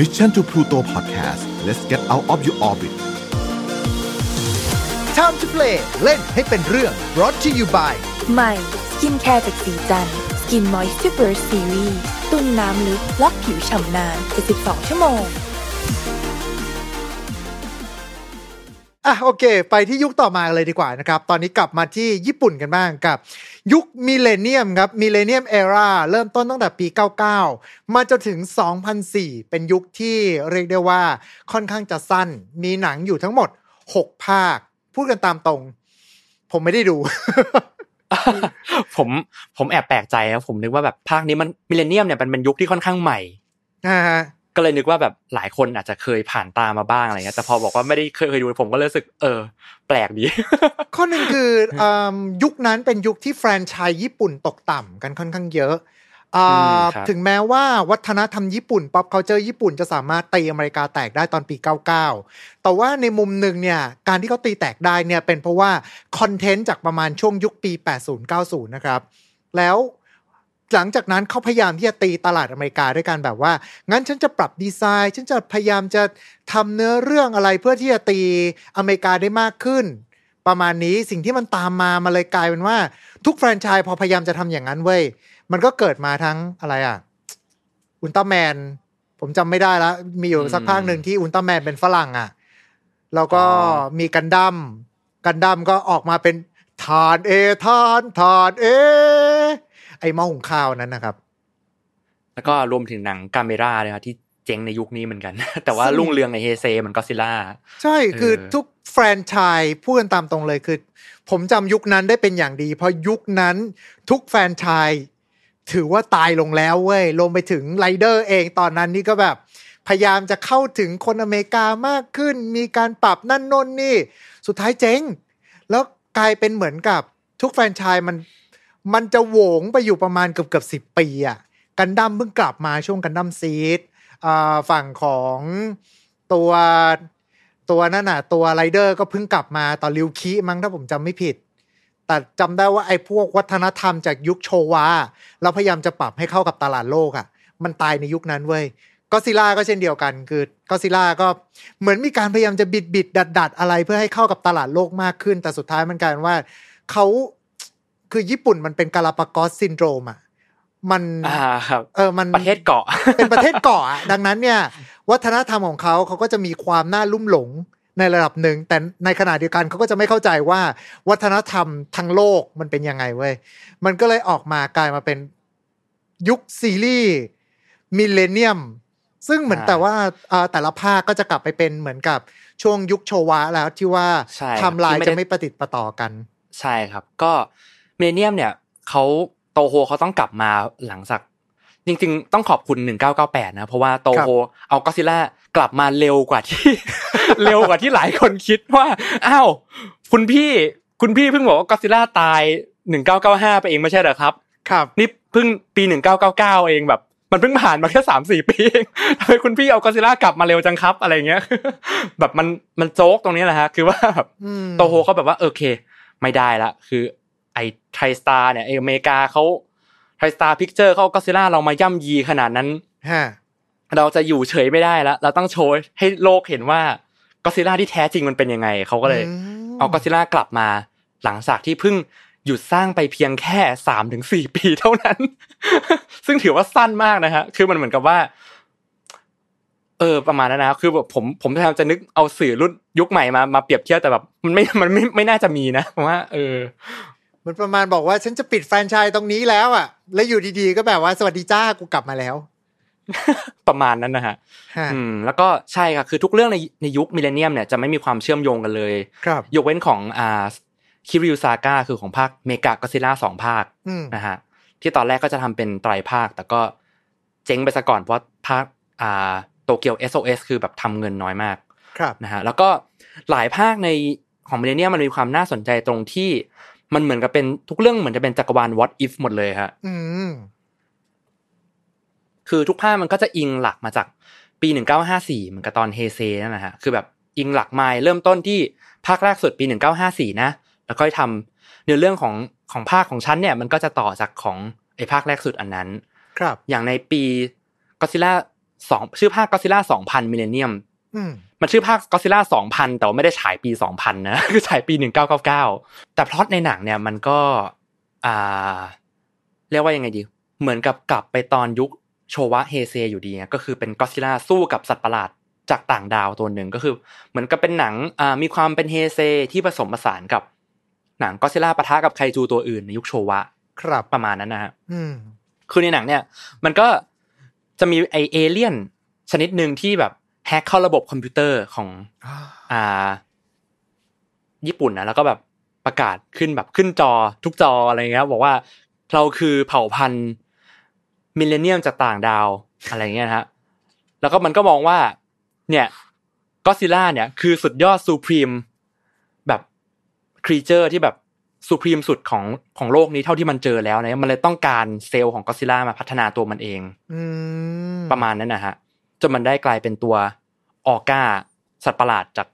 Mission to Pluto Podcast let's get out of your orbit Time to play เล่นให้เป็นเรื่อง brought to you by ใหม่สกินแคร์จากสีจันสกินมอยส์ r เ Burst Series ตุ้นน้ำลึกล็อกผิวฉ่ำนาน72ชั่วโมง อะโอเค ไปที่ยุคต่อมาเลยดีกว่านะครับ ตอนนี้กลับมาที่ญี่ปุ่นกันบ้างกับ ยุค Millennium ครับ Millennium Era เริ่มต้นตั้งแต่ปี 99 มาจนถึง 2004 เป็นยุคที่เรียกได้ว่าค่อนข้างจะสั้น มีหนังอยู่ทั้งหมด 6 ภาค พูดกันตามตรง ผมไม่ได้ดู ผมผมแอบแปลกใจครับผมนึกว่าแบบภาคนี้มันมิเลเนียมเนี่ยมันเป็นยุคที่ค่อนข้างใหม่นะฮะ ก็เลยนึกว่าแบบหลายคนอาจจะเคยผ่านตามาบ้างอะไรเงี้ยแต่พอบอกว่าไม่ได้เคยเคยดูผมก็เลยรู้สึกเออ แปลกดี ข้อหนึ่งคือเอมยุคนั้นเป็นยุคที่แฟรนไชส์ญี่ปุ่นตกต่ำกันค่อนข้างเยอะอ่าอืมครับถึงแม้ว่าวัฒนธรรมญี่ปุ่น pop culture ญี่ปุ่นจะสามารถตีอเมริกาแตกได้ตอนปี 99 แต่ว่าในมุมหนึ่งเนี่ยการที่เขาตีแตกได้เนี่ยเป็นเพราะว่าคอนเทนต์จากประมาณช่วงยุคปี 80-90 นะครับ แล้ว หลังจากนั้นเขาพยายามที่จะตีตลาดอเมริกาด้วยการแบบว่า งั้นฉันจะปรับดีไซน์ ฉันจะพยายามจะทำเนื้อเรื่องอะไรเพื่อที่จะตีอเมริกาได้มากขึ้น ประมาณนี้สิ่งที่มันตามมามาเลยกลายเป็นว่า ทุกแฟรนไชส์พอพยายามจะทำอย่างนั้นเว้ยมันก็เกิดมาทั้งอะไรอะอุลตร้าแมนผมจำไม่ได้แล้ว มีอยู่สักภาคหนึ่งที่อุลตร้าแมนเป็นฝรั่งอะแล้วก็อ๋อมีกันดั้มกันดั้มก็ออกมาเป็นทานเอทานทานเอ ไอหม้อหุงข้าวนั้นนะครับ แล้วก็รวมถึงหนังกาเมราเลยครับที่เจ๊งในยุคนี้เหมือนกัน แต่ว่าซึ่งรุ่งเรืองในเฮเซเหมือนก็ซิล่า ใช่คือเออทุกแฟรนไชส์พูดกันตามตรงเลยคือ ผมจำยุคนั้นได้เป็นอย่างดี เพราะยุคนั้นทุกแฟรนไชส์ถือว่าตายลงแล้วเว้ยลงไปถึงไรเดอร์เองตอนนั้นนี่ก็แบบ พยายามจะเข้าถึงคนอเมริกามากขึ้น มีการปรับนั่นโน่นนี่ สุดท้ายเจ๊ง แล้วกลายเป็นเหมือนกับทุกแฟรนไชส์มัน มันจะโหวงไปอยู่ประมาณเกือบเกือบสิบปีอะกันดั้มเพิ่งกลับมาช่วงกันดั้มซีดฝั่งของตัวตัวนั่นน่ะ ตัวไรเดอร์ก็เพิ่งกลับมาตอนริวคิมั้งถ้าผมจำไม่ผิด แต่จำได้ว่าไอ้พวกวัฒนธรรมจากยุคโชวาเราพยายามจะปรับให้เข้ากับตลาดโลกอะมันตายในยุคนั้นเว้ยก็อดซิลล่าก็เช่นเดียวกัน คือก็อดซิลล่าก็เหมือนมีการพยายามจะบิดบิดดัดดัดอะไรเพื่อให้เข้ากับตลาดโลกมากขึ้น แต่สุดท้ายมันกลายเป็นว่าเขา คือญี่ปุ่นมันเป็น Galapagos syndrome อะมันอ่าครับเออมันประเทศเกาะ เป็นประเทศเกาะอะดังนั้นเนี่ย วัฒนธรรมของเขาเขาก็จะมีความน่าลุ่มหลงในระดับหนึ่ง แต่ในขณะเดียวกันเขาก็จะไม่เข้าใจว่า วัฒนธรรมทั้งโลกมันเป็นยังไงเว้ยมันก็เลยออกมากลายมาเป็นยุคซีรีส์ Millennium ซึ่งเหมือนอ่าแต่ว่าเอ่อแต่ละภาคก็จะกลับไปเป็นเหมือนกับช่วงยุคโชวะแล้วที่ว่าใช่ไทม์ไลน์ที่ไม่จะได้ไม่ประติดประต่อกัน ใช่ครับ ก็ Millennium เนี่ยเขาโตโฮเขาต้องกลับมาหลังจากจริงๆ ต้องขอบคุณ 1998 นะ เพราะว่าโตโฮเอาก็อดซิลล่ากลับมาเร็วกว่าที่ เร็วกว่าที่หลายคนคิดว่า อ้าว คุณพี่คุณพี่เพิ่งบอกว่าก็อดซิลล่าตาย 1995 ไปเองไม่ใช่เหรอครับ ครับ นี่เพิ่งปี 1999 เองแบบ มันเพิ่งผ่านมาแค่สามสี่ปีเองทำไมคุณพี่เอาก็อดซิลล่ากลับมาเร็วจังครับ อะไรเงี้ย แบบมันมันโจ๊กตรงนี้แหละฮะ คือว่าแบบอืมโตโฮเขาแบบว่าโอเค ไม่ได้ละ คือ ไอ้ TriStar เนี่ยไอ้อเมริกาเขา TriStar Pictures เอาก็อดซิลล่าเรามาย่ำยีขนาดนั้นฮะเราจะอยู่เฉยไม่ได้แล้ว เราต้องโชว์ให้โลกเห็นว่าก็อดซิลล่าที่แท้จริงมันเป็นยังไงเขาก็เลยมเอาก็อดซิลล่ากลับมา หลังจากที่เพิ่งหยุดสร้างไปเพียงแค่สามถึงสี่ปีเท่านั้น ซึ่งถือว่าสั้นมากนะฮะ คือมันเหมือนกับว่า เออ ประมาณนั้นนะ คือแบบผมผมพยายามจะนึกเอาสื่อรุ่นยุคใหม่มามาเปรียบเทียบแต่แบบ มันไม่มันไม่ไม่น่าจะมีนะผมว่า เออ มันประมาณบอกว่าฉันจะปิดแฟรนไชส์ตรงนี้แล้วอะ แล้วอยู่ดีๆก็แบบว่าสวัสดีจ้ากูกลับมาแล้ว ประมาณนั้นนะฮะฮะอืม แล้วก็ใช่ครับคือทุกเรื่องในในยุค Millennium เนี่ยจะไม่มีความเชื่อมโยงกันเลยครับยกเว้นของอ่าคิริว saga คือของภาคเมก้าก็อดซิลล่าสองภาคอืมนะฮะที่ตอนแรกก็จะทำเป็นไตรภาค แต่ก็เจ๊งไปซะก่อนเพราะภาคอ่าโตเกียว SOS คือแบบทำเงินน้อยมาก ครับนะฮะแล้วก็หลายภาคในของมิเลเนียมันมีความน่าสนใจตรงที่ มันเหมือนกับเป็นทุกเรื่องเหมือนจะเป็นจักรวาล what if หมดเลยฮะอืมคือทุกภาคมันก็จะอิงหลักมาจากปี1954เหมือนกับตอนเฮเซนั่นแหละฮะคือแบบอิงหลักไมล์เริ่มต้นที่ภาคแรกสุดปี1954นะ แล้วก็ทำเนื้อเรื่องของของภาคของฉันเนี่ย มันก็จะต่อจากของไอ้ภาคแรกสุดอันนั้น ครับ อย่างในปีก็ซิล่าสองชื่อภาคก็ซิล่าสองพันมิเลเนียมอื มมันชื่อภาคก็ซิล่าสองพันแต่ว่าไม่ได้ฉายปีสองพันนะคือฉายปีหนึ่งเก้าเก้าเก้าแต่พล็อตในหนังเนี่ยมันก็อ่าเรียกว่ายังไงดี เหมือนกับกลับไปตอนยุคโชวะเฮเซอยู่ดีนะก็คือเป็นก็ซิล่าสู้กับสัตว์ประหลาดจากต่างดาวตัวหนึ่งก็คือ เหมือนกับเป็นหนังอ่ามีความเป็นเฮเซที่ผสมผสานกับหนังก็อดซิลล่าปะทะกับไคจูตัวอื่นในยุคโชวะครับประมาณนั้นนะฮะอืมคือในหนังเนี่ย มันก็จะมีไอเอเลี่ยนชนิดหนึ่งที่แบบ แฮกเข้าระบบคอมพิวเตอร์ของอ่า ญี่ปุ่นนะแล้วก็แบบประกาศขึ้นแบบขึ้นจอทุกจออะไรเงี้ยบอกว่าเราคือเผ่าพันธุ์Millennium จากต่างดาวอะไรเงี้ยนะฮะแล้วก็มันก็มองว่า เนี่ยก็อดซิลล่าเนี่ยคือสุดยอด supreme แบบ creature ที่แบบ supreme สุดของของโลกนี้เท่าที่มันเจอแล้วนะมันเลยต้องการเซลล์ของก็อดซิลล่ามาพัฒนาตัวมันเอง อืมประมาณนั้นนะฮะจนมันได้กลายเป็นตัว ออก้าสัตว์ประหลาดจาก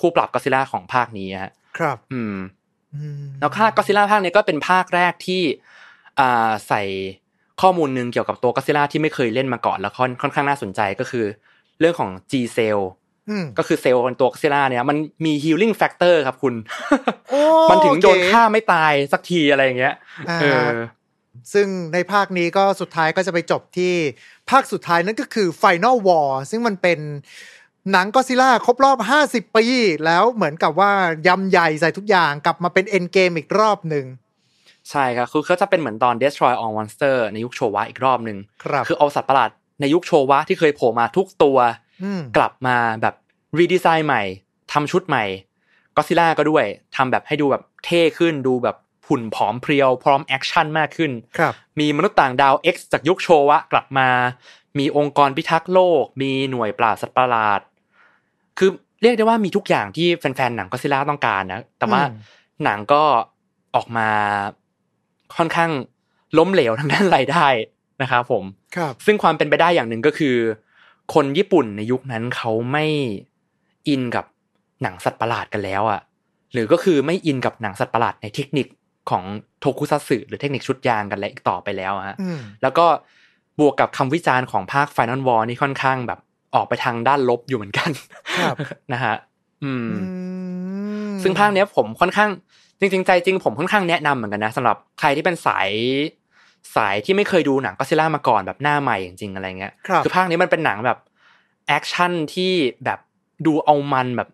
คู่ปรับก็อดซิลล่าของภาคนี้ฮะครับอืมอืมแล้วภาคก็อดซิลล่าภาคนี้ก็เป็นภาคแรกที่อ่าใส่ข้อมูลหนึ่งเกี่ยวกับตัวก็ซิล่าที่ไม่เคยเล่นมาก่อนแล้วค่อนค่อนข้างน่าสนใจก็คือ เรื่องของ G cell อืมก็คือเซลล์บนตัวก็ซิล่าเนี่ย มันมี healing factor ครับคุณโอ้มันถึงโดนโอเคฆ่าไม่ตายสักทีอะไรอย่างเงี้ยอ่าเออซึ่งในภาคนี้ก็สุดท้ายก็จะไปจบที่ภาคสุดท้ายนั่นก็คือ Final War ซึ่งมันเป็น หนังก็ซิล่าครบรอบ 50 ปี แล้วเหมือนกับว่ายำใหญ่ใส่ทุกอย่างกลับมาเป็น endgame อีกรอบหนึ่งใช่ครับคือเขาจะเป็นเหมือนตอน destroy all monster ในยุคโชวะอีกรอบหนึ่งครับคือเอาสัตว์ประหลาดในยุคโชวะที่เคยโผล่มาทุกตัวอืมกลับมาแบบ redesign ใหม่ทำชุดใหม่ก็อดซิลล่าก็ด้วยทำแบบให้ดูแบบเท่ขึ้นดูแบบหุ่นผอมเพรียวพร้อมแอคชั่นมากขึ้นครับมีมนุษย์ต่างดาว X จากยุคโชวะกลับมา มีองค์กรพิทักษ์โลก มีหน่วยปราบสัตว์ประหลาด คือเรียกได้ว่ามีทุกอย่างที่แฟนๆหนังก็ซิล่าต้องการนะแต่ว่าอืมหนังก็ออกมาค่อนข้างล้มเหลวทางด้านรายได้นะครับผมครับ ซึ่งความเป็นไปได้อย่างหนึ่งก็คือ คนญี่ปุ่นในยุคนั้นเขาไม่อินกับหนังสัตว์ประหลาดกันแล้วอะหรือก็คือไม่อินกับหนังสัตว์ประหลาดในเทคนิคของโทคุซัตสึหรือเทคนิคชุดยางกันแล้วอีกต่อไปแล้วอะฮะอืมแล้วก็บวกกับคำวิจารณ์ของภาค Final War นี่ค่อนข้างแบบ ออกไปทางด้านลบอยู่เหมือนกันครับนะฮะอืมอืม ซึ่งภาคเนี้ยผมค่อนข้าง จริง ๆ ใจจริงผมค่อนข้างแนะนำเหมือนกันนะสำหรับใครที่เป็นสายสายที่ไม่เคยดูหนังก็ซิล่ามาก่อนแบบหน้าใหม่จริงๆอะไรเงี้ยครับอภาคนี้มันเป็นหนังแบบแอคชั่นที่แบบดูเอามันแบบ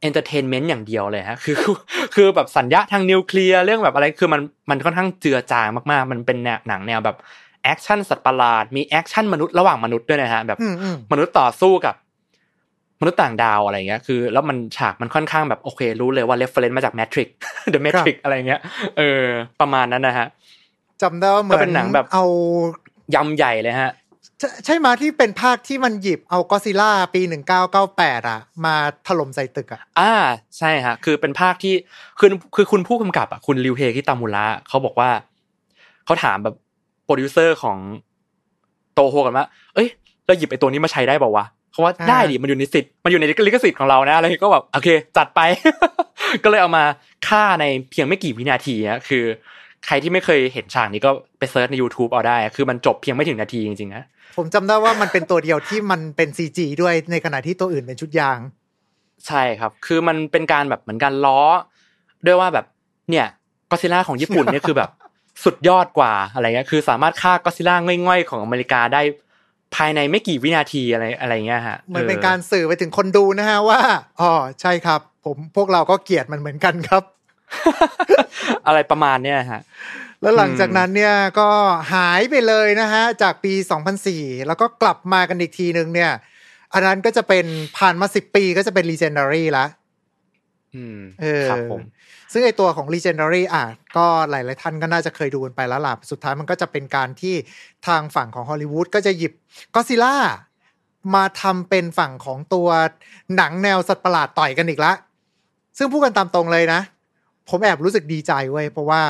entertainment อย่างเดียวเลยฮะคือคือ คือแบบสัญญะทางนิวเคลียร์เรื่องแบบอะไรคือมันมันค่อนข้างเจือจางมากๆ มันเป็นแนวหนังแนวแบบ แอคชั่นสัตว์ประหลาด มีแอคชั่นมนุษย์ระหว่างมนุษย์ด้วยนะฮะแบบอืมอืมมนุษย์ต่อสู้กับ มนุษย์ต่างดาวอะไรเงี้ยคือ แล้วมันฉากมันค่อนข้างแบบโอเค รู้เลยว่าเรฟเฟรนซ์มาจากแมทริก The Matrix อะไรเงี้ยเออ ประมาณนั้นนะฮะจำได้ว่าก็เหมือนเป็นหนังแบบเอายำใหญ่เลยฮะใช่ใช่มาที่เป็นภาคที่มันหยิบเอาก็ซิล่าปี1998อะ มาถล่มใส่ตึกอะ อ่าใช่ฮะ คือเป็นภาคที่คือคือคุณผู้กำกับอะคุณริวเฮคิตามุระเขาบอกว่า เขาถามแบบ โปรดิวเซอร์ของโตโฮกันว่า เอ้ย เราหยิบไอ้ตัวนี้มาใช้ได้เปล่าวะเขาว่าอ่าได้ดิ มันอยู่ในสิทธิ์ มันอยู่ในลิขสิทธิ์ของเรานะ อะไรก็แบบโอเค จัดไป ก็เลยเอามาฆ่าในเพียงไม่กี่วินาทีอะคือ ใครที่ไม่เคยเห็นฉากนี้ก็ไป search ใน YouTube เอาได้อะคือมันจบเพียงไม่ถึงนาทีจริงๆนะ ผมจำได้ว่ามันเป็นตัวเดียวที่มันเป็น CG ด้วย ในขณะที่ตัวอื่นเป็นชุดยาง ใช่ครับ คือมันเป็นการแบบเหมือนการล้อ ด้วยว่าแบบ เนี่ยก็ซิล่าของญี่ปุ่นเนี่ยคือแบบ สุดยอดกว่าอะไรเงี้ยคือสามารถฆ่าก็ซิล่าง่อยๆ ของอเมริกาได้ภายในไม่กี่วินาทีอะไรอะไรเงี้ยฮะเหมือนเป็นการสื่อไปถึงคนดูนะฮะว่าอ๋อใช่ครับ ผมพวกเราก็เกลียดมันเหมือนกันครับ อะไรประมาณเนี้ยฮะแล้วหลังจากนั้นเนี่ยก็หายไปเลยนะฮะจากปี 2004 แล้วก็กลับมากันอีกทีนึงเนี่ย อันนั้นก็จะเป็นผ่านมา10ปีก็จะเป็น Legendary ละอืมเออครับผม ซึ่งไอตัวของ Legendary อะก็หลาย ๆ ท่านก็น่าจะเคยดูกันไปแล้วล่ะ สุดท้ายมันก็จะเป็นการที่ทางฝั่งของฮอลลีวูดก็จะหยิบก็ซิล่ามาทำเป็นฝั่งของตัวหนังแนวสัตว์ประหลาดต่อยกันอีกละ ซึ่งพูดกันตามตรงเลยนะ ผมแอบรู้สึกดีใจเว้ยเพราะว่า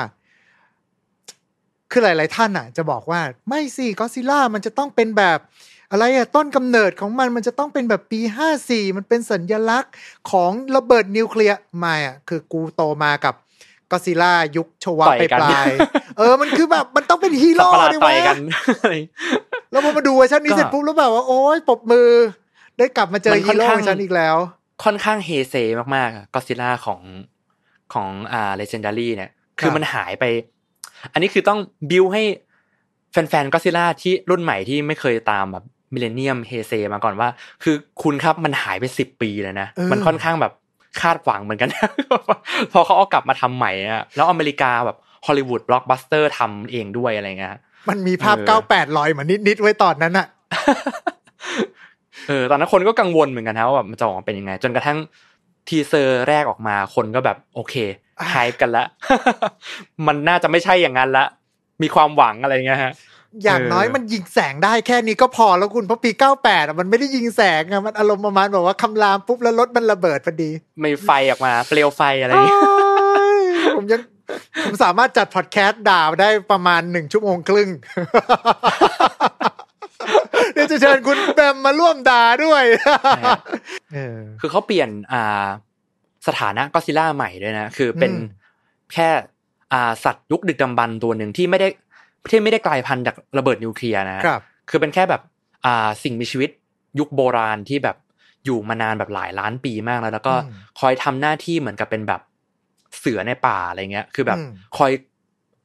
คือหลาย ๆ ท่านอะ จะบอกว่าไม่สิก็ซิล่ามันจะต้องเป็นแบบ อะไรอะต้นกำเนิดของมันมันจะต้องเป็นแบบปี 54 มันเป็นสัญญลักษณ์ของระเบิดนิวเคลียร์ไม่อะคือกูโตมากับก็ซิล่ายุคชวะต่ไปอยกันปลายๆเออมันคือแบบมันต้องเป็นฮีโร่สัตว์ประหลาดดิวะต่อยกันแล้วพอมาดูเวอร์ชันนี้ก็เสร็จปุ๊บแล้วแบบว่าโอ๊ยปรบมือ ได้กลับมาเจอมันค่ฮีอนโร่ข้างเวอร์ชันอีกแล้ว ค่อนข้างเฮเซมากๆก็ซิล่าของของอ่าเลเจนดารี่เนี่ย คือมันหายไป อันนี้คือต้องบิวให้แฟนๆก็ซิล่าที่รุ่นใหม่ที่ไม่เคยตามแบบ มิเลเนียมเฮเซมาก่อนว่า คือคุณครับมันหายไปสิบปีเลยนะเออมันค่อนข้างแบบคาดหวังเหมือนกัน พอเขาเอากลับมาทำใหม่อะแล้วอเมริกาแบบฮอลลีวูดบล็อกบัสเตอร์ทำเองด้วยอะไรเงี้ยมันมีภาพเออเก้าแปดลอยมานิด ๆ ไว้ตอนนั้นอะเออตอนนั้นคนก็กังวลเหมือนกันนะว่าแบบมันจะออกมาเป็นยังไง จนกระทั่งteaser แรกออกมาคนก็แบบโอเค hype กันละ มันน่าจะไม่ใช่อย่างนั้นละ มีความหวังอะไรเงี้ยฮะ อย่างน้อยเออมันยิงแสงได้แค่นี้ก็พอแล้วคุณเพราะปี 98อะมันไม่ได้ยิงแสงอะมันอารมณ์ประมาณแบบว่าคำรามปุ๊บแล้วรถมันระเบิดพอดีมีไฟออกมา เปลวไฟอะไรอย่างเงี้ยโอ้ยผมยังผมสามารถจัดพอดแคสต์ด่าได้ประมาณหนึ่งชั่วโมงครึ่งเดี๋ยวจะเชิญคุณแบมมาร่วมด่าด้วยเออคือเขาเปลี่ยนอ่าสถานะก็ซิล่าใหม่ด้วยนะ คือเป็นอืมแค่อ่าสัตว์ยุคดึกดำบรรพ์ตัวหนึ่งที่ไม่ได้ ที่ไม่ได้กลายพันธุ์จากระเบิดนิวเคลียร์นะฮะครับคือเป็นแค่แบบอ่าสิ่งมีชีวิตยุคโบราณที่แบบอยู่มานานแบบหลายล้านปีมากแล้ว แล้วก็อืมคอยทำหน้าที่เหมือนกับเป็นแบบเสือในป่าอะไรเงี้ย คือแบบอืมคอย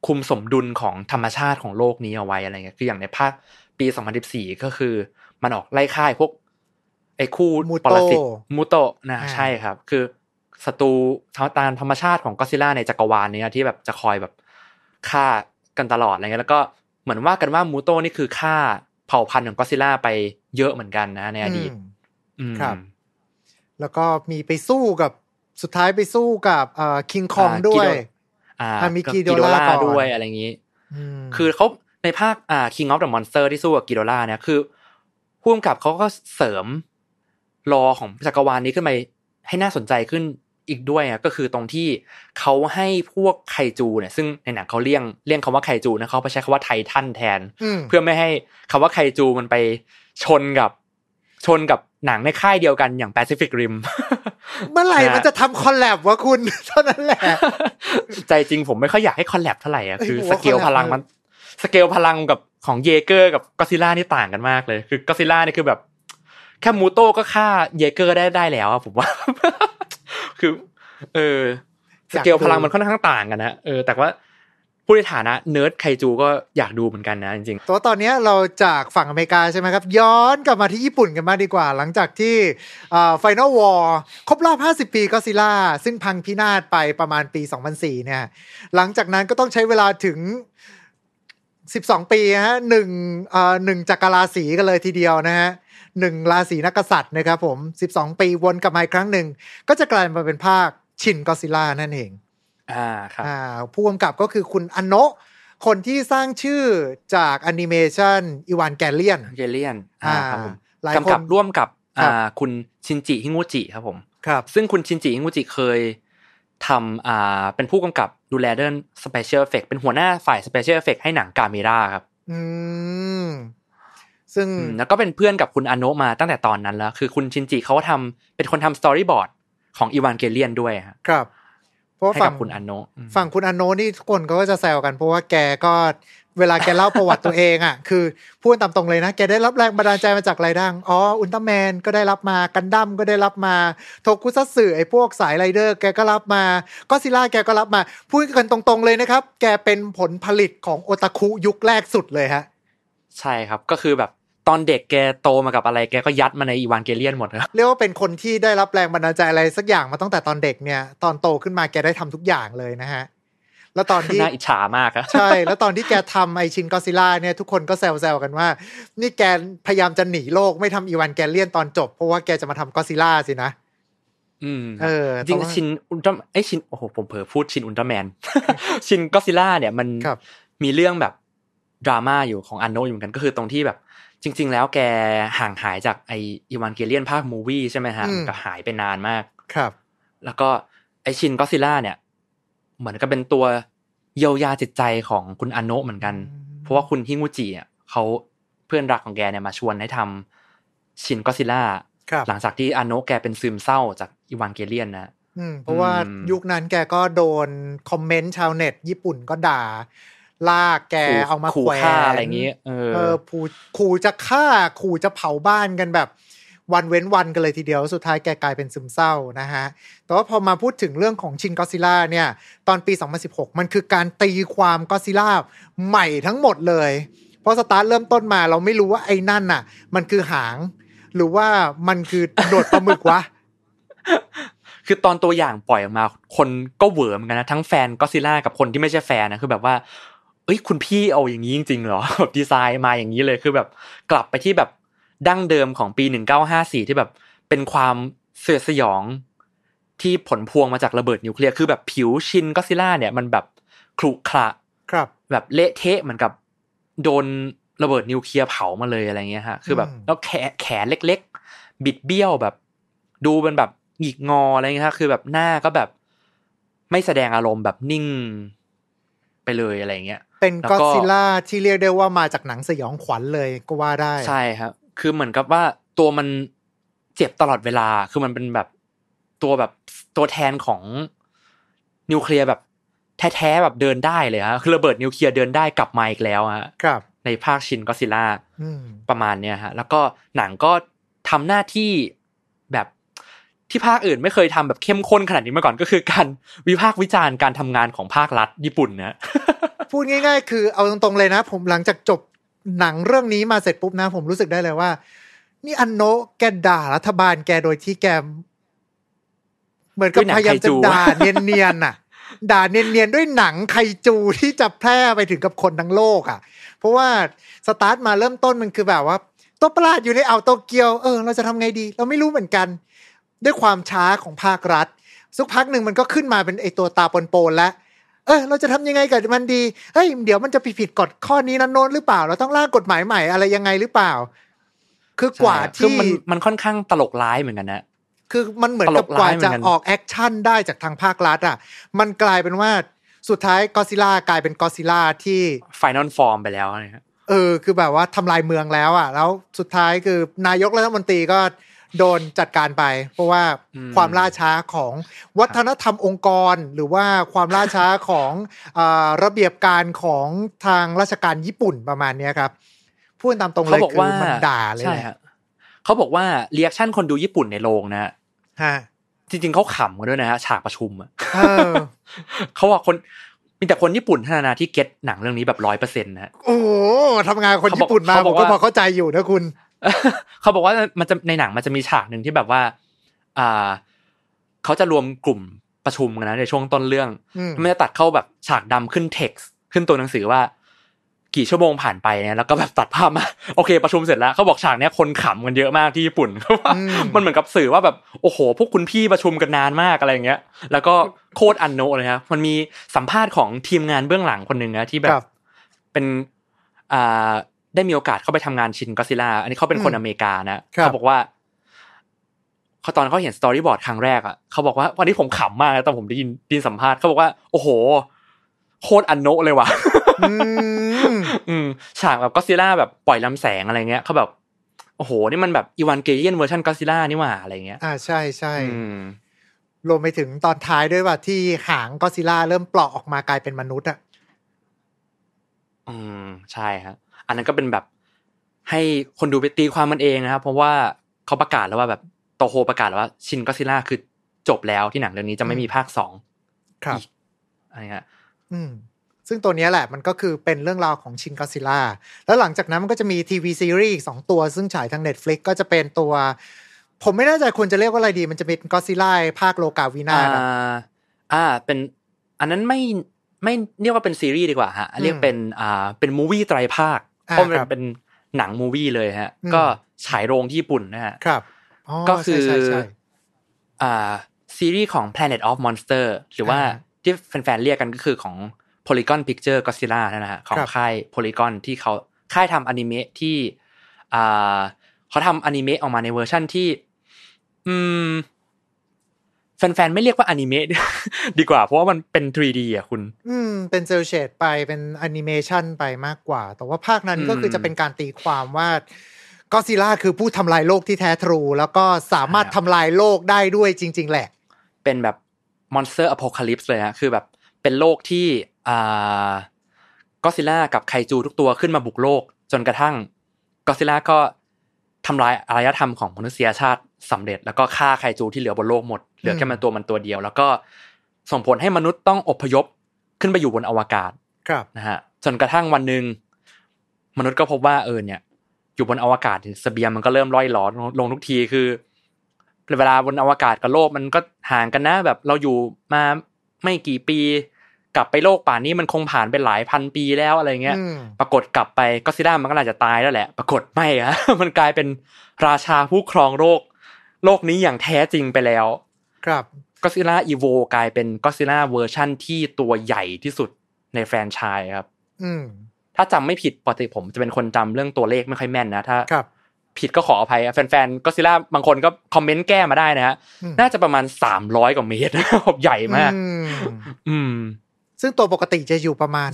คุมสมดุลของธรรมชาติของโลกนี้เอาไว้อะไรเงี้ย คืออย่างในภาคปี 2014 ก็คือ มันออกไล่ฆ่าไอ้พวก ไอ้คู่มูปโตรสิตมูโตะนะอ่าใช่ครับ คือศัตรูตามธรรมชาติของก็อดซิลล่าในจักรวาลเนี้ยที่แบบจะคอยแบบฆ่า กันตลอดอะไรเงี้ยแล้วก็เหมือนว่ากันว่ามูโตะนี่คือฆ่าเผ่าพันธุ์ของก็อดซิลล่าไปเยอะเหมือนกันนะในอดีตอืมอืมครับ แล้วก็มีไปสู้กับสุดท้ายไปสู้กับเอ่อคิงคองอ่าด้วยกิโดอ่าอ่ามีกับกิโดล่าก่อนด้วยอะไรอย่างนี้มคือเขาในภาคอ่า King of the Monster ที่สู้กับกิโดล่าเนี่ยคือผู้กำกับเขาก็เสริมรอของจักรวาลนี้ขึ้นไปให้น่าสนใจขึ้น อีกด้วยอะก็คือตรงที่เขาให้พวกไคจูเนี่ยซึ่งในหนังเขาเลี่ยงเลี่ยงคำว่าไคจูนะเขาไปใช้คำว่าไททันแทนมเพื่อไม่ให้คำว่าไคจูมันไปชนกับชนกับหนังในค่ายเดียวกันอย่าง Pacific Rim เมื่อไหร่นะมันจะทำคอลแลบวะคุณ เท่านั้นแหละ ใจจริงผมไม่ค่อยอยากให้ collab เท่าไหร่อะเอ้ยคือผมสว่าเกล collab พลังมันสเกลพลังกับของเยเกอร์กับก็ซิล่านี่ต่างกันมากเลย คือก็ซิล่านี่คือแบบ แค่มูโต้ก็ฆ่าเยเกอร์ได้ได้แล้วอะผมว่า คือ เออสเกลพลังมันค่อนข้างต่างกันนะเออแต่ว่าผู้ในฐานะเนิร์ดไคจูก็อยากดูเหมือนกันนะจริงตัวตอนเนี้ยเราจากฝั่งอเมริกาใช่ไหมครับ ย้อนกลับมาที่ญี่ปุ่นกันมั่งดีกว่า หลังจากที่Final Wars ครบรอบ 50 ปีก็ซิล่า ซึ่งพังพินาศไปประมาณปี 2004 เนี่ย หลังจากนั้นก็ต้องใช้เวลาถึง 12 ปีฮะหนึ่งเอ่อหนึ่งจักรราศีกันเลยทีเดียวนะฮะ หนึ่งราศีนักกษัตริย์นะครับผม 12 ปีวนกลับมาอีกครั้งหนึ่ง ก็จะกลายมาเป็นภาคชินก็ซิล่านั่นเองๆอ่าครับอ่าผู้กำกับก็คือคุณอนโนะคนที่สร้างชื่อจากแอนิเมชันอีวานเกเลียนเกเลียนอ่าครับผมหลายคนกำกับร่วมกับครับอ่าคุณชินจิฮิงุจิครับผมครับ ซึ่งคุณชินจิฮิงุจิเคยทำอ่าเป็นผู้กำกับดูแลเรื่อง special effect เป็นหัวหน้าฝ่าย special effect ให้หนังกาเมราครับ อืม ซึ่งอืมแล้วก็เป็นเพื่อนกับคุณอันโนะมาตั้งแต่ตอนนั้นแล้ว คือคุณชินจิเขาทำเป็นคนทำ storyboard ของอีวานเกเลียนด้วยฮะครับเพราะว่าให้กับฝั่งบคุณอันโนะอืมฝั่งคุณอนโนะนี่ทุกคนก็จะแซวกันเพราะว่าแกก็เวลาแกเล่าประวัติตัวเองอะ คือพูดตามตรงเลยนะ แกได้รับแรงบันดาลใจมาจากอะไรดังอ๋ออุลตร้าแมนก็ได้รับมากันดั้มก็ได้รับมาโทคุซัตสึไอ้พวกสายไรเดอร์ แกก็รับมาก็ซิล่าแกก็รับมา พูดกันตรงๆเลยนะครับ แกเป็นผลผลิตของโอตาคุยุคแรกสุดเลยฮะ ใช่ครับก็คือแบบ ตอนเด็กแกโตมากับอะไรแกก็ยัดมาในอีวานเกเลียนหมดครับเรียกว่าเป็นคนที่ได้รับแรงบันดาลใจอะไรสักอย่างมาตั้งแต่ตอนเด็กเนี่ย ตอนโตขึ้นมาแกได้ทำทุกอย่างเลยนะฮะแล้วตอนที่น่าอิจฉามากอะใช่ แล้วตอนที่แกทำไอชินก็ซิล่าเนี่ยทุกคนก็แซวๆกันว่า นี่แกพยายามจะหนีโลกไม่ทำอีวานแกเลียนตอนจบ เพราะว่าแกจะมาทำก็ซิล่าสินะอืมเออจริงแต่ว่าๆชินอุลตร้าไอยชินโอ้โหผมเผลอพูดชินอุลตร้าแมนชินก็ซิล่าเนี่ยมันครับมีเรื่องแบบดราม่าอยู่ของอันโนอยู่เหมือนกันก็คือตรงที่แบบ จริง ๆ แล้วแกห่างหายจากไออีวานเกเลียนภาค movie ใช่ไหมฮะอืมมันก็หายไปนานมากครับ แล้วก็ไอชินก็ซิล่าเนี่ย เหมือนกับเป็นตัวเยียวยาจิตใจของคุณอันโนะเหมือนกันอืมเพราะว่าคุณฮิงุจิอะเขาเพื่อนรักของแกเนี่ยมาชวนให้ทำชินก็ซิล่าครับหลังจากที่อันโนะแกเป็นซึมเศร้าจากอีวานเกเลียนนะอืมเพราะว่าอืมยุคนั้นแกก็โดนคอมเมนต์ชาวเน็ต ญี่ปุ่นก็ด่า ลากแกขู่เอามาขู่แขวนฆ่าอะไรอย่างงี้เออเออขู่ขู่จะฆ่าขู่จะเผาบ้านกันแบบ วันเว้นวันกันเลยทีเดียว สุดท้ายแกกลายเป็นซึมเศร้านะฮะ แต่ว่าพอมาพูดถึงเรื่องของชินก็ซิล่าเนี่ย ตอนปี 2016 มันคือการตีความก็ซิล่าใหม่ทั้งหมดเลย เพราะสตาร์ทเริ่มต้นมาเราไม่รู้ว่าไอ้นั่นน่ะ มันคือหาง หรือว่ามันคือโดดปลาหมึกวะคือตอนตัวอย่างปล่อยออกมา คนก็เหวอเหมือนกันนะทั้งแฟนก็ซิล่ากับคนที่ไม่ใช่แฟนนะคือแบบว่า เอ้ยคุณพี่เอาอย่างนี้จริงๆเหรอแบบดีไซน์มาอย่างนี้เลยคือแบบกลับไปที่แบบดั้งเดิมของปีหนึ่งเก้าห้าสี่ที่แบบเป็นความเสือดสยองที่ผลพวงมาจากระเบิดนิวเคลียร์คือแบบผิวชินก็ซิล่าเนี่ยมันแบบขรุขระครับ แบบเละเทะเหมือนกับโดนระเบิดนิวเคลียร์เผามาเลยอะไรเงี้ยฮะคือแบบอืมแล้วแขนแขนเล็ก ๆ บิดเบี้ยวแบบ ดูเป็นแบบหงิกงออะไรเงี้ยฮะคือแบบหน้าก็แบบ ไม่แสดงอารมณ์แบบนิ่ง ไปเลยอะไรเงี้ย เป็นแล้วก็ก็ซิล่าที่เรียกได้ว่ามาจากหนังสยองขวัญเลยก็ว่าได้ ใช่ครับ คือเหมือนกับว่าตัวมันเจ็บตลอดเวลา คือมันเป็นแบบตัวแบบตัวแทนของนิวเคลียร์แบบแท้ๆแบบเดินได้เลยฮะ คือระเบิดนิวเคลียร์เดินได้กลับมาอีกแล้วฮะ ครับ ในภาคชินก็ซิล่าอืมประมาณเนี้ยฮะ แล้วก็หนังก็ทำหน้าที่แบบ ที่ภาคอื่นไม่เคยทำแบบเข้มข้นขนาดนี้มาก่อนก็คือการวิพากษ์วิจารณ์การทำงานของภาครัฐญี่ปุ่นนะพูดง่าย ๆ คือเอาตรงๆเลยนะ ผมหลังจากจบหนังเรื่องนี้มาเสร็จปุ๊บนะ ผมรู้สึกได้เลยว่า นี่อันโนะแกด่ารัฐบาลแกโดยที่แก เหมือนกับด้วยหนังพยายามไคจะจูด่าเนียนๆน่ะ ด่าเนียนๆด้วยหนังไคจูที่จะแพร่ไปถึงกับคนทั้งโลกอะ เพราะว่าสตาร์ทมาเริ่มต้นมันคือแบบว่าตัวประหลาดอยู่ในอ่าวโตเกียวเออเราจะทำไงดี เราไม่รู้เหมือนกัน ด้วยความช้าของภาครัฐ สักพักหนึ่งมันก็ขึ้นมาเป็นไอตัวตาปนๆแล้วเออเราจะทำยังไงกับมันดีเฮ้ยเดี๋ยวมันจะผิดผิดกฎข้อนี้นั้นโน้นหรือเปล่า เราต้องร่างกฎหมายใหม่อะไรยังไงหรือเปล่า คือกว่าใช่คือที่มันมันค่อนข้างตลกร้ายเหมือนกันนะคือมันเหมือนกับตลกกว่าร้ายเหมืจะอนกันออกแอคชั่นได้จากทางภาครัฐอะ มันกลายเป็นว่าสุดท้ายกอซิล่ากลายเป็นกอซิล่าที่ไฟนอลฟอร์มไปแล้วนะฮะเออ คือแบบว่าทำลายเมืองแล้วอะ แล้วสุดท้ายคือนายกรัฐมนตรีก็ โดนจัดการไป เพราะว่าอืมความล่าช้าของวัฒนธรรมองค์กร หรือว่าความล่าช้าของอาระเบียบการของทางราชการญี่ปุ่นประมาณเนี้ยครับพูดตามตรงเลเขายบอกคือว่ามันด่าเลยใช่แหละฮะเขาบอกว่า reaction คนดูญี่ปุ่นในโรงนะฮะฮะจริงๆเขาขำกันด้วยนะฮะฉากประชุมอะเออเขาว่าคนมีแต่คนญี่ปุ่นเท่านั้นนะที่เก็ตหนังเรื่องนี้แบบร้อยเปอร์เซ็นต์นะฮะโอ้โหทำงานคนเขาบอกญี่ปุ่นมาเขาผบอมกก็ว่าพอเข้าใจอยู่นะคุณ เขาบอกว่ามันจะในหนังมันจะมีฉากหนึ่งที่แบบว่า อ่าเขาจะรวมกลุ่มประชุมกันนะในช่วงต้นเรื่องอืมมันจะตัดเข้าแบบฉากดำขึ้นเท็กซ์ขึ้นตัวหนังสือว่า กี่ชั่วโมงผ่านไปเนี่ยแล้วก็แบบตัดภาพมาโอเค ประชุมเสร็จแล้วเขาบอกฉากเนี้ยคนขำกันเยอะมากที่ญี่ปุ่นเพราะว่าอืมมันเหมือนกับสื่อว่าแบบโอ้โห พวกคุณพี่ประชุมกันนานมากอะไรอย่างเงี้ย แล้วก็โคตรอันโนะเลยครับมันมีสัมภาษณ์ของทีมงานเบื้องหลังคนหนึ่งนะที่แบบครับเป็นอ่า ได้มีโอกาสเข้าไปทำงานชินก็ซิล่าอันนี้เขาเป็นคนอืมอเมริกานะครับเขาบอกว่าเขาตอนเขาเห็น storyboard ครั้งแรกอะเขาบอกว่าวันนี้ผมขำมากนะตอนผมได้ยินได้ยินสัมภาษณ์เขาบอกว่า โอ้โห โคตรอันโนะเลยว่ะอืมอืมฉากแบบก็ซิล่าแบบปล่อยลำแสงอะไรเงี้ยเขาแบบโอ้โห นี่มันแบบอีวานเกเลียนเวอร์ชันก็ซิล่านี่หว่าอะไรเงี้ย อ่าใช่ใช่อืมรวมไปถึงตอนท้ายด้วยว่าที่หางก็ซิล่าเริ่มเปลาะออกมากลายเป็นมนุษย์อะ อืมใช่ครับ อันนั้นก็เป็นแบบให้คนดูไปตีความมันเองนะครับ เพราะว่าเขาประกาศแล้วว่าแบบโตโฮประกาศแล้วว่าชินก็ซิล่าคือจบแล้วที่หนังเรื่องนี้จะไม่มีภาคสองครับอีกอะไรเงี้ยอืมซึ่งตัวเนี้ยแหละมันก็คือเป็นเรื่องราวของชินก็ซิล่าแล้วหลังจากนั้นมันก็จะมีทีวีซีรีส์อีกสองตัว ซึ่งฉายทาง Netflix ก็จะเป็นตัว ผมไม่แน่ใจควรจะเรียกว่าอะไรดี มันจะเป็นก็ซิล่าภาคโลกาวินาอ่าศอะอ่า เป็น อันนั้นไม่ไม่เรียกว่าเป็นซีรีส์ดีกว่าฮะเรียกเป็นอ่าเป็นมูวี่ไตรภาคอ่า เพราะมันครับเป็นหนังมูวี่เลยฮะอืมก็ฉายโรงที่ญี่ปุ่นนะฮะครับอ๋อก็คือใช่ใช่ใช่อ่าซีรีส์ของ Planet of Monster หรือว่าอ่าที่แฟนๆเรียกกันก็คือของ Polygon Picture Godzilla นั่นนะฮะของครับค่าย Polygon ที่เขาค่ายทำอนิเมะที่อ่าเขาทำอนิเมะออกมาในเวอร์ชั่นที่ อืม แฟนๆ ไม่เรียกว่าอนิเมะดีกว่า เพราะว่ามันเป็น 3D อะคุณ อืม เป็น cel shade ไปเป็นแอนิเมชันไปมากกว่า แต่ว่าภาคนั้นอืมก็คือจะเป็นการตีความว่าก็ซิล่าคือผู้ทำลายโลกที่แท้ true แล้วก็สามารถทำลายโลกได้ด้วยจริง ๆ แหละ เป็นแบบ monster apocalypse เลยฮะคือแบบเป็นโลกที่อ่าก็ซิล่ากับไคจูทุกตัวขึ้นมาบุกโลก จนกระทั่งก็ซิล่าก็ ทำลายอารยธรรมของมนุษยชาติสำเร็จ แล้วก็ฆ่าไคจูที่เหลือบนโลกหมดเหลือแค่มันตัวมันตัวเดียว แล้วก็ส่งผลให้มนุษย์ต้องอพยพขึ้นไปอยู่บนอวกาศครับนะฮะจนกระทั่งวันหนึ่งมนุษย์ก็พบว่าเออเนี่ย อยู่บนอวกาศเสบียงมันก็เริ่มร่อยหรอลงลงทุกทีคือเวลาบนอวกาศกับโลกมันก็ห่างกันนะ แบบเราอยู่มาไม่กี่ปี กลับไปโลกป่านนี้มันคงผ่านไปหลายพันปีแล้วอะไรเงี้ยอืมปรากฏกลับไปก็ซิล่ามันก็น่าจะตายแล้วแหละ ปรากฏไม่ฮะมันกลายเป็นราชาผู้ครองโลก โลกนี้อย่างแท้จริงไปแล้ว ครับก็ซิล่าอีโวกลายเป็นก็ซิล่าเวอร์ชั่นที่ตัวใหญ่ที่สุดในแฟรนไชส์ครับ อืมถ้าจำไม่ผิดปกติผมจะเป็นคนจำเรื่องตัวเลขไม่ค่อยแม่นนะถ้าครับผิดก็ขออภัยแฟนๆก็ซิล่าบางคนก็คอมเมนต์แก้มาได้นะฮะอืมน่าจะประมาณสามร้อยกว่าเมตรนะครับใหญ่มาก อืมอืม ซึ่งตัวปกติจะอยู่ประมาณ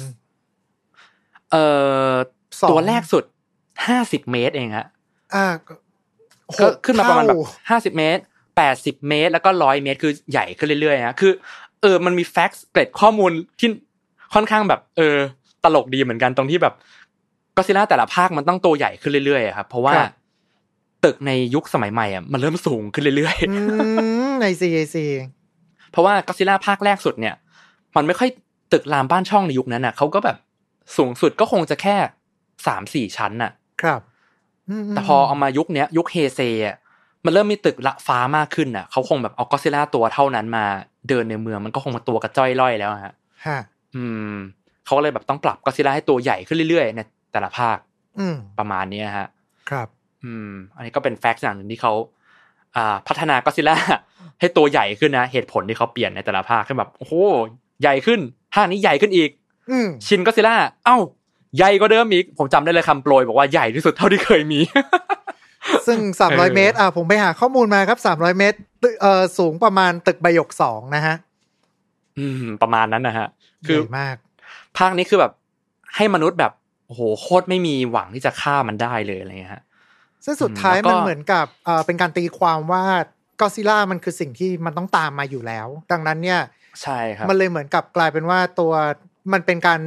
เอ่อสองตัวแรกสุดห้าสิบเมตรเองฮะอ่าก็ขึ้นมาประมาณแบบเท่ห้าสิบเมตรแปดสิบเมตร แล้วก็ร้อยเมตร คือใหญ่ขึ้นเรื่อยๆฮะคือ เออมันมีแฟกซ์เกร็ดข้อมูลที่ค่อนข้างแบบ เออ ตลกดีเหมือนกันตรงที่แบบก็ซิล่าแต่ละภาคมันต้องตัวใหญ่ขึ้นเรื่อยๆอะครับเพราะว่าครับตึกในยุคสมัยใหม่อะมันเริ่มสูงขึ้นเรื่อยอืมในซีซีๆเพราะว่าก็ซิล่าภาคแรกสุดเนี่ย มันไม่ค่อย ตึกรามบ้านช่องในยุคนั้นอะเขาก็แบบสูงสุดก็คงจะแค่สามสี่ชั้นน่ะ ครับมแต่พอเอามายุคเนี้ยยุคเฮเซอะมันเริ่มมีตึกละฟ้ามากขึ้นอะเขาคงแบบเอาก็ซิล่าตัวเท่านั้นมาเดินในเมืองมันก็คงมาตัวกระจ้อยร่อยแล้วอะฮะฮะอืมเขาก็เลยแบบต้องปรับก็ซิล่าให้ตัวใหญ่ขึ้นเรื่อยๆในแต่ละภาค อืมประมาณเนี้ยฮะ ครับ อืม อันนี้ก็เป็นแฟกต์อย่างหนึ่งที่เขาอ่า พัฒนาก็ซิล่าให้ตัวใหญ่ขึ้นนะเหตุผลที่เขาเปลี่ยนในแต่ละภาคคือแบบโอ้โหใหญ่ขึ้น ภาคนี้ใหญ่ขึ้นอีกอืมชินก็ซิล่าเอ้า ใหญ่ก็เดิมอีก ผมจำได้เลยคำโปรยบอกว่าใหญ่ที่สุดเท่าที่เคยมี ซึ่งเออ300เมตร อ่าผมไปหาข้อมูลมาครับ300เมตรตึกเอ่อสูงประมาณตึกใบหยกสองนะฮะ อืม ประมาณนั้นนะฮะ คือใหญ่มาก ภาคนี้คือแบบให้มนุษย์แบบโอ้โหโคตรไม่มีหวังที่จะฆ่ามันได้เลยอะไรเงี้ยฮะซึ่งสุดท้ายแล้วก็มันเหมือนกับเอ่อเป็นการตีความว่ากอซิล่ามันคือสิ่งที่มันต้องตามมาอยู่แล้ว ดังนั้นเนี่ย ใช่ครับ มันเลยเหมือนกับกลายเป็นว่าตัวมันเป็นการ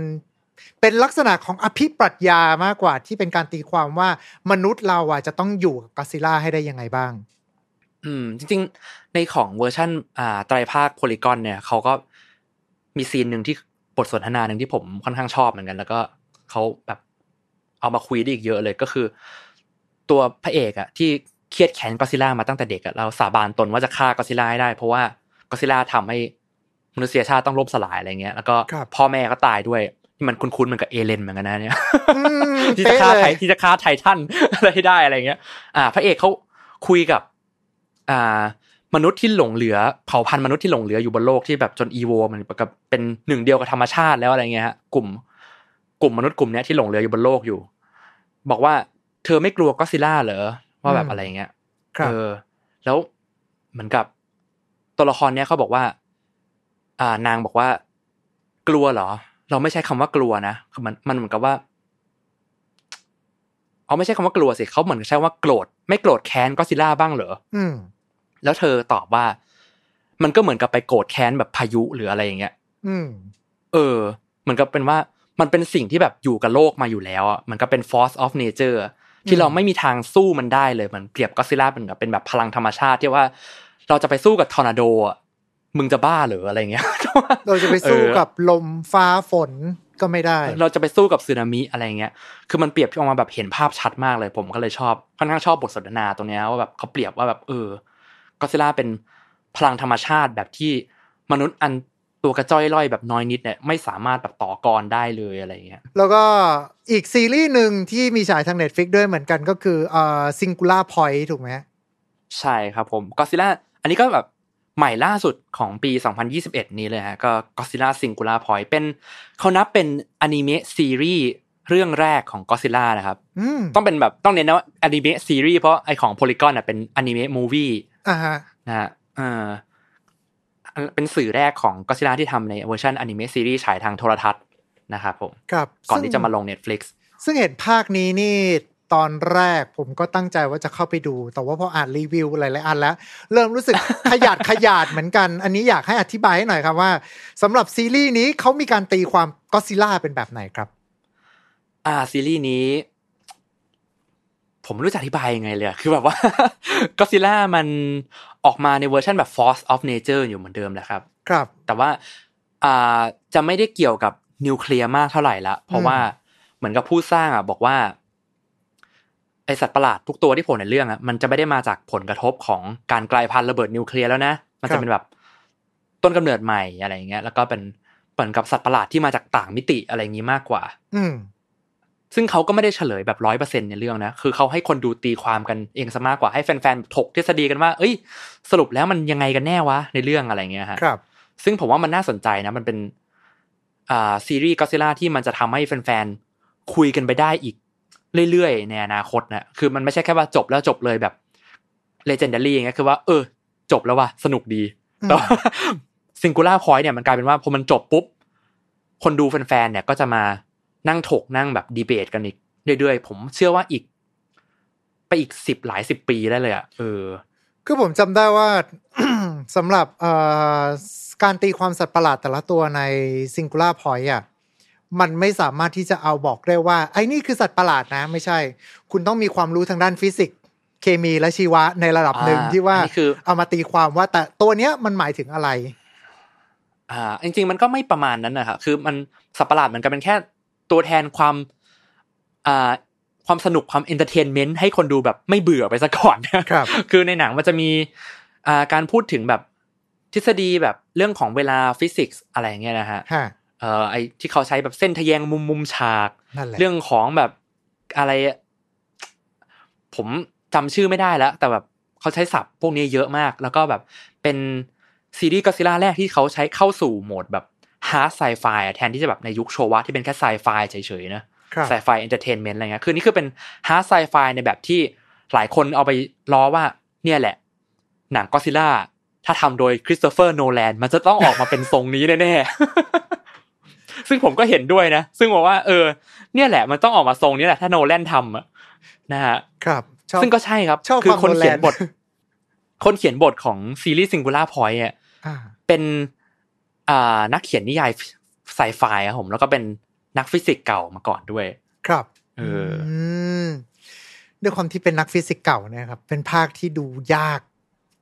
เป็นลักษณะของอภิปรัชญามากกว่าที่เป็นการตีความว่ามนุษย์เราอะจะต้องอยู่กับก็อดซิลล่าให้ได้ยังไงบ้าง อืม จริง ๆ ในของเวอร์ชันอ่าไตรภาค Polygon เนี่ยเขาก็มี scene หนึ่งที่บทสนทนาหนึ่งที่ผมค่อนข้างชอบเหมือนกัน แล้วก็เขาแบบเอามาคุยได้อีกเยอะเลยก็คือ ตัวพระเอกอะที่เครียดแค้นก็อดซิลล่ามาตั้งแต่เด็กอะเราสาบานตนว่าจะฆ่าก็อดซิลล่าให้ได้ เพราะว่าก็อดซิลล่าทำให้ มนุษยชาติต้องล่มสลายอะไรเงี้ยแล้วก็ครับพ่อแม่ก็ตายด้วยที่มันคุ้นๆเหมือนกับเอเลนเหมือนกันนะเนี่ยอืมที่จะฆ่าเป๊ะเลยไทที่จะฆ่าไททันอะไรให้ได้อะไรเงี้ย อ่า พระเอกเขาคุยกับ อ่ามนุษย์ที่หลงเหลือเผ่าพันธุ์มนุษย์ที่หลงเหลืออยู่บนโลกที่แบบจนอีโวมันกับเป็นหนึ่งเดียวกับธรรมชาติแล้วอะไรเงี้ยฮะกลุ่ม กลุ่มมนุษย์กลุ่มเนี้ยที่หลงเหลืออยู่บนโลกอยู่ บอกว่าเธอไม่กลัวก็อดซิลล่าเหรอว่าแบบอะไรเงี้ยครับเออแล้วเหมือนกับตัวละครเนี้ยเขาบอกว่า อ่านางบอกว่า กลัวเหรอ เราไม่ใช้คำว่ากลัวนะคือมันมันเหมือนกับว่าเอาไม่ใช่คำว่ากลัวสิเขาเหมือนใช้ว่าโกรธไม่โกรธแค้นก็อดซิลล่าบ้างเหรออืมแล้วเธอตอบว่า มันก็เหมือนกับไปโกรธแค้นแบบพายุหรืออะไรอย่างเงี้ย อืม เออ เหมือนกับเป็นว่ามันเป็นสิ่งที่แบบอยู่กับโลกมาอยู่แล้วอะมันก็เป็น force of nature อะที่เราไม่มีทางสู้มันได้เลยเหมันเปรียบก็อดซิลล่าเป็นแบบเป็นแบบพลังธรรมชาติที่ว่า เราจะไปสู้กับทอร์นาโดอะ มึงจะบ้าเหรออะไรเงี้ยเราจะไปสู้เออกับลมฟ้าฝนก็ไม่ได้ เราจะไปสู้กับสึนามิอะไรเงี้ย คือมันเปรียบออกมาแบบเห็นภาพชัดมากเลย ผมก็เลยชอบค่อนข้างชอบบทสนทนาตรงเนี้ยว่าแบบเขาเปรียบว่าแบบเออก็ซิล่าเป็นพลังธรรมชาติแบบที่มนุษย์อันตัวกระจ้อยร่อยแบบน้อยนิดเนี่ยไม่สามารถแบบต่อกรได้เลยอะไรเงี้ย แล้วก็อีกซีรีส์หนึ่งที่มีฉายทาง Netflix ด้วยเหมือนกันก็คือเอ่อ Singular Point ถูกไหมใช่ครับผมก็ซิล่าอันนี้ก็แบบ ใหม่ล่าสุดของปี 2021 นี้เลยฮะก็ก็ซิล่า Singular Point เป็นเขานับเป็นอนิเมะซีรีส์เรื่องแรกของก็ซิล่านะครับอืมต้องเป็นแบบต้องเน้นนะว่าอนิเมะซีรีส์เพราะไอของ Polygon อะเป็นอนิเมะ movie อ่าฮะนะฮะเออเป็นสื่อแรกของก็ซิล่าที่ทำในเวอร์ชันอนิเมะซีรีส์ฉายทางโทรทัศน์นะครับผมครับก่อนซึ่งที่จะมาลง Netflix ซึ่งเห็นภาคนี้นี่ ตอนแรกผมก็ตั้งใจว่าจะเข้าไปดู แต่ว่าพออ่านรีวิวหลายๆอันแล้ว เริ่มรู้สึกขยาดขยาดเหมือนกัน อันนี้อยากให้อธิบายให้หน่อยครับว่าสำหรับซีรีส์นี้เขามีการตีความก็ซิล่าเป็นแบบไหนครับ อ่าซีรีส์นี้ ผมไม่รู้จะอธิบายยังไงเลยอะคือแบบว่าก็ซิล่ามันออกมาในเวอร์ชันแบบ Force of Nature อยู่เหมือนเดิมแหละครับ ครับ แต่ว่าอ่าจะไม่ได้เกี่ยวกับนิวเคลียร์มากเท่าไหร่ละเพราะว่าเหมือนกับผู้สร้างอะ บอกว่า ไอสัตว์ประหลาดทุกตัวที่โผล่ในเรื่องอะมันจะไม่ได้มาจากผลกระทบของการกลายพันธุ์ระเบิดนิวเคลียร์แล้วนะมันครัจะบเป็นแบบต้นกำเนิดใหม่อะไรอย่างเงี้ยแล้วก็เป็นเหมือนกับสัตว์ประหลาดที่มาจากต่างมิติอะไรอย่างงี้มากกว่า อืมซึ่งเขาก็ไม่ได้เฉลยแบบร้อยเปอร์เซ็นในเรื่องนะ คือเขาให้คนดูตีความกันเองซะมากกว่าให้แฟนๆถกทฤษฎีกันว่า เอ้ย สรุปแล้วมันยังไงกันแน่วะในเรื่องอะไรเงี้ยฮะ ครับ ซึ่งผมว่ามันน่าสนใจนะ มันเป็น อ่าซีรีส์ก็ซิล่าที่มันจะทำให้แฟนๆคุยกันไปได้อีก เรื่อยๆ ในอนาคตนะคือมันไม่ใช่แค่ว่าจบแล้วจบเลยแบบ Legendary อย่างเงี้ยคือว่าเออ จบแล้วว่ะสนุกดีอืมแต่ Singular Point เนี่ยมันกลายเป็นว่าพอมันจบปุ๊บ คนดูแฟนๆเนี่ยก็จะมานั่งถกนั่งแบบดีเบตกันอีกเรื่อยๆ ผมเชื่อว่าอีก ไปอีกสิบหลายสิบปีได้เลยอะเออ คือผมจำได้ว่าสำหรับเอ่อการตีความสัตว์ประหลาดแต่ละตัวใน Singular Point อะ มันไม่สามารถที่จะเอาบอกได้ว่า ไอ้นี่คือสัตว์ประหลาดนะ ไม่ใช่ คุณต้องมีความรู้ทางด้านฟิสิกส์เคมีและชีวะในระดับหนึ่งอ่าที่ว่าอันนี้คือเอามาตีความว่า แต่ตัวเนี้ยมันหมายถึงอะไร อ่า จริง ๆ มันก็ไม่ประมาณนั้นนะครับคือมันสัตว์ประหลาดเหมือนกันเป็นแค่ตัวแทนความอ่าความสนุกความ entertainment ให้คนดูแบบไม่เบื่อไปซะก่อนครับ คือในหนังมันจะมีอ่าการพูดถึงแบบทฤษฎีแบบเรื่องของเวลาฟิสิกส์อะไรอย่างเงี้ยนะฮะฮะ เอ่อไอที่เขาใช้แบบเส้นทะแยงมุมมุมฉากนั่นแหละเรื่องของแบบอะไร ผมจำชื่อไม่ได้แล้ว แต่แบบเขาใช้ศัพท์พวกนี้เยอะมาก แล้วก็แบบเป็นซีรีส์ก็ซิล่าแรกที่เขาใช้เข้าสู่โหมดแบบ hard sci-fiแทนที่จะแบบในยุคโชวะที่เป็นแค่ไซไฟเฉยๆนะครับ sci-fi entertainment อะไรเงี้ยคือนี่คือเป็น hard sci-fi ในแบบที่หลายคนเอาไปล้อว่าเนี่ยแหละ หนังก็ซิล่าถ้าทำโดยคริสโตเฟอร์โนแลนมันจะต้องออกมาเป็นทรงนี้แน่ๆ ซึ่งผมก็เห็นด้วยนะ ซึ่งบอกว่า เออ เนี่ยแหละมันต้องออกมาทรงนี้แหละถ้าโนแลนทำอะนะฮะครับชอบซึ่งก็ใช่ครับชอบคือความคนเขียนโนแลนบท คนเขียนบทของซีรีส์ Singular Point อะอ่าเป็นอ่านักเขียนนิยายไซไฟครับผม แล้วก็เป็นนักฟิสิกส์เก่ามาก่อนด้วย ครับเออมด้วยความที่เป็นนักฟิสิกส์เก่าเนี่ยครับ เป็นภาคที่ดูยาก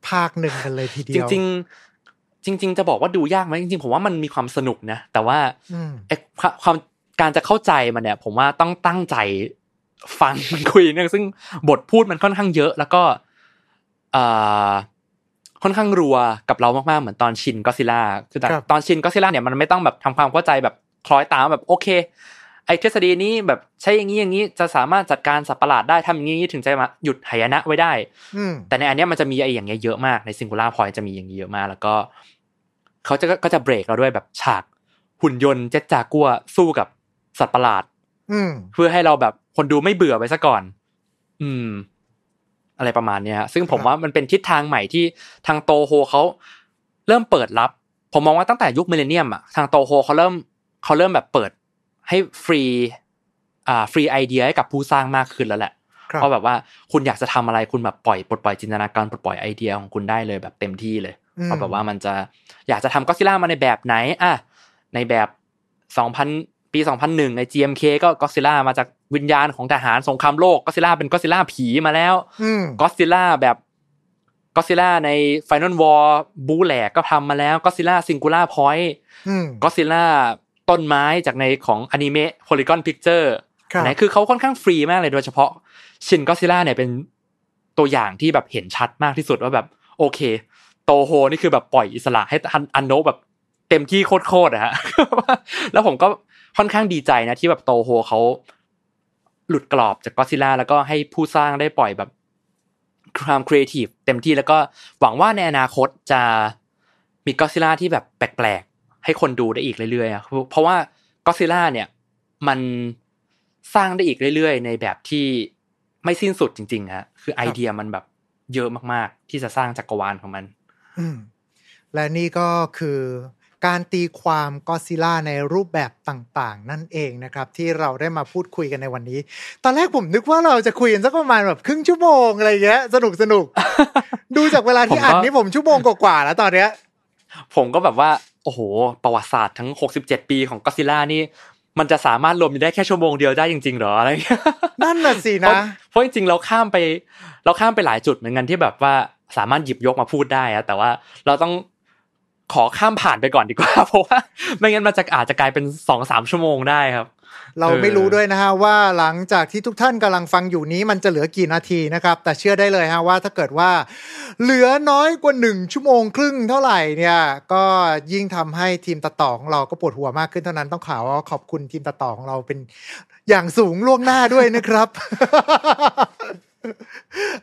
ภาคหนึ่งกันเลยทีเดีจยวริงๆ จริง ๆ จะบอกว่าดูยากไหมจริงๆผมว่ามันมีความสนุกนะแต่ว่าอืมไอ้ความความการจะเข้าใจมันเนี่ย ผมว่าต้องตั้งใจฟังมันคุยเนี่ยซึ่งบทพูดมันค่อนข้างเยอะ แล้วก็เอ่อค่อนข้างรัวกับเรามากๆเหมือนตอนชินก็ซิล่าคือแต่ครับตอนชินก็ซิล่าเนี่ยมันไม่ต้องแบบทำความเข้าใจแบบคล้อยตามแบบโอเค ไอ้ทฤษฎีนี้แบบใช้อย่างนี้อย่างนี้จะสามารถจัดการสัตว์ประหลาดได้ทำอย่างนี้ถึงจะมาหยุดหายนะไว้ได้อืมแต่ในอันเนี้ยมันจะมีไอ้อย่างเงี้ยเยอะมากในซิงคูล่าพอยจะมีอย่างนี้เยอะมาก แล้วก็เขาจะก็จะเบรกเราด้วยแบบฉากหุ่นยนต์เจ็ตจากัวสู้กับสัตว์ประหลาด อืมเพื่อให้เราแบบคนดูไม่เบื่อไปซะก่อน อืม อะไรประมาณเนี้ยฮะซึ่งผมครับว่ามันเป็นทิศทางใหม่ที่ทางโตโฮเขาเริ่มเปิดรับ ผมมองว่าตั้งแต่ยุค Millennium อะทางโตโฮเขาเริ่มเขาเริ่มแบบเปิด ให้ฟรีอ่าฟรีไอเดียให้กับผู้สร้างมากขึ้นแล้วแหละครับเพราะแบบว่าคุณอยากจะทำอะไรคุณแบบปล่อยปลดปล่อยจินตนาการปลดปล่อยไอเดียของคุณได้เลยแบบเต็มที่เลยอืมเพราะแบบว่ามันจะอยากจะทำก็ซิล่ามาในแบบไหนอะในแบบสองพันปี2001ใน GMK ก็ก็ซิล่ามาจากวิญญาณของทหารสงครามโลกก็ซิล่าเป็นก็ซิล่าผีมาแล้วอืมก็ซิล่าแบบก็ซิล่าใน Final War บูแหลกก็ทำมาแล้วก็ซิล่า Singular Point อืมก็ซิล่า ต้นไม้จากในของอนิเมะ Polygon Picture ครับไหนคือเขาค่อนข้างฟรีมากเลยโดยเฉพาะชินก็ซิล่าเนี่ยเป็นตัวอย่างที่แบบเห็นชัดมากที่สุดว่าแบบโอเค โตโฮนี่คือแบบปล่อยอิสระให้อันอันโนะแบบเต็มที่โคตรๆอะฮะแล้วผมก็ค่อนข้างดีใจนะที่แบบโตโฮเขาหลุดกรอบจากก็อดซิล่าแล้วก็ให้ผู้สร้างได้ปล่อยแบบความครีเอทีฟเต็มที่แล้วก็หวังว่าในอนาคตจะมีก็อดซิล่าที่แบบแปลกๆ ให้คนดูได้อีกเรื่อยๆอะเพราะว่าก็อดซิล่าเนี่ยมันสร้างได้อีกเรื่อยๆ ในแบบที่ไม่สิ้นสุดจริงๆฮะคือไอเดียมันแบบเยอะมากๆ ที่จะสร้างจักรวาลของมันอืมและนี่ก็คือการตีความก็ซิล่าในรูปแบบต่างๆ นั่นเองนะครับ ที่เราได้มาพูดคุยกันในวันนี้ ตอนแรกผมนึกว่าเราจะคุยกันสักประมาณแบบครึ่งชั่วโมงอะไรเงี้ยสนุกสนุกดูจากเวลาที่ผมก็อัดนี่ผมชั่วโมงกว่าๆแล้วตอนเนี้ย ผมก็แบบว่า โอ้โห ประวัติศาสตร์ทั้ง 67 ปีของก็ซิล่านี่มันจะสามารถรวมอยู่ได้แค่ชั่วโมงเดียวได้จริงๆเหรออะไรเงี้ยนั่นน่ะสิเพราะนะเพราะจริงๆเราข้ามไป เราข้ามไปหลายจุดเหมือนกันที่แบบว่าสามารถหยิบยกมาพูดได้อะแต่ว่าเราต้องขอข้ามผ่านไปก่อนดีกว่า เพราะว่าไม่งั้นมันจะอาจจะกลายเป็นสองสามชั่วโมงได้ครับ เราเออไม่รู้ด้วยนะฮะว่าหลังจากที่ทุกท่านกำลังฟังอยู่นี้มันจะเหลือกี่นาทีนะครับ แต่เชื่อได้เลยฮะว่าถ้าเกิดว่า เหลือน้อยกว่าหนึ่งชั่วโมงครึ่งเท่าไหร่เนี่ย ก็ยิ่งทำให้ทีมตัดต่อของเราก็ปวดหัวมากขึ้นเท่านั้นต้องข่าวว่าขอบคุณทีมตัดต่อของเราเป็นอย่างสูงล่วงหน้าด้วยนะครับ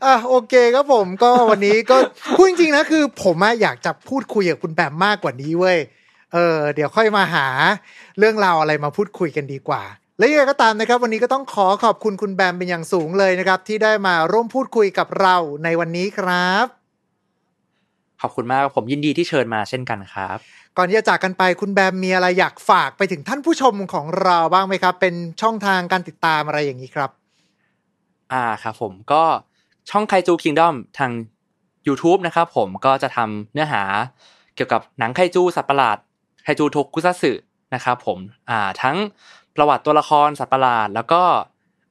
อะโอเคครับผมก็วันนี้ก็พูดจริงๆนะคือ ผมอะอยากจะพูดคุยกับคุณแบมมากกว่านี้เว้ย เออเดี๋ยวค่อยมาหาเรื่องราวอะไรมาพูดคุยกันดีกว่า และยังไงก็ตามนะครับ วันนี้ก็ต้องขอขอบคุณคุณแบมเป็นอย่างสูงเลยนะครับ ที่ได้มาร่วมพูดคุยกับเราในวันนี้ครับ ขอบคุณมากผมยินดีที่เชิญมาเช่นกันครับ ก่อนที่จะจากกันไปคุณแบมมีอะไรอยากฝากไปถึงท่านผู้ชมของเราบ้างไหมครับ เป็นช่องทางการติดตามอะไรอย่างนี้ครับ อ่าครับผมก็ช่อง Kaiju Kingdom ทาง YouTube นะครับผมก็จะทำเนื้อหาเกี่ยวกับหนังไคจูสัตว์ประหลาด ไคจูโทกุซัสึนะครับผมอ่าทั้งประวัติตัวละครสัตว์ประหลาด แล้วก็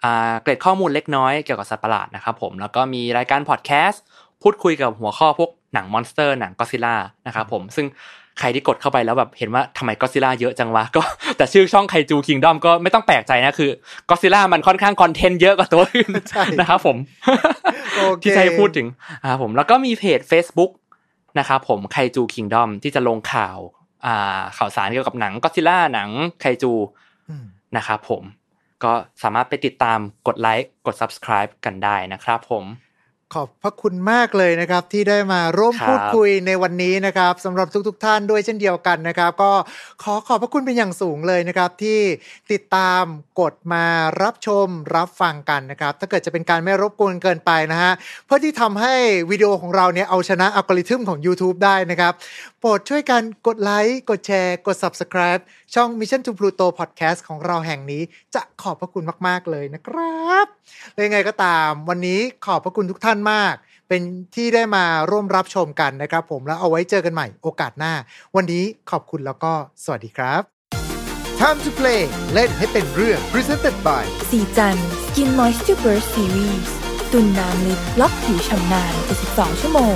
อ่าเกร็ดข้อมูลเล็กน้อยเกี่ยวกับสัตว์ประหลาดนะครับผมแล้วก็มีรายการพอดแคสต์พูดคุยกับหัวข้อพวกหนัง monster หนังก็อดซิล่านะครับผมซึ่งใครที่กดเข้าไปแล้วแบบเห็นว่าทำไมก็อดซิล่าเยอะจังวะก็แต่ชื่อช่องไคจูคิงดอมก็ไม่ต้องแปลกใจนะคือก็ซิล่ามันค่อนข้างคอนเทนต์เยอะกว่าตัวอื่นใช่นะครับผมโอเคที่จะให้พูดถึงอ่าผมแล้วก็มีเพจ Facebook นะครับผมไคจูคิงดอมที่จะลงข่าวอ่า ข่าวสารเกี่ยวกับหนังก็ซิล่าหนังไคจูอืมนะครับผม ก็สามารถไปติดตามกดไลค์กด subscribe กันได้นะครับผม ขอบพระคุณมากเลยนะครับ ที่ได้มาร่วมครับพูดคุยในวันนี้นะครับสำหรับทุกๆทท่านด้วยเช่นเดียวกันนะครับ ก็ขอขอบพระคุณเป็นอย่างสูงเลยนะครับ ที่ติดตามกดมารับชมรับฟังกันนะครับ ถ้าเกิดจะเป็นการไม่รบกวนเกินไปนะฮะเพื่อที่ทำให้วิดีโอของเราเนี่ยเอาชนะอัลกอริทึมของ YouTube ได้นะครับโปรดช่วยกันกดไลค์กดแชร์ กด Subscribe ช่อง Mission to Pluto Podcast ของเราแห่งนี้จะขอบพระคุณมาก ๆ เลยนะครับและยังไงก็ตาม วันนี้ขอบพระคุณทุกท่านมาก เป็นที่ได้มาร่วมรับชมกันนะครับ ผมแล้วเอาไว้เจอกันใหม่โอกาสหน้า วันนี้ขอบคุณแล้วก็สวัสดีครับ Time to play เล่นให้เป็นเรื่อง Presented by สีจัน Skin Moisture Burst Series ตุนน้ำลึกล็อกผิวชำนาน72ชั่วโมง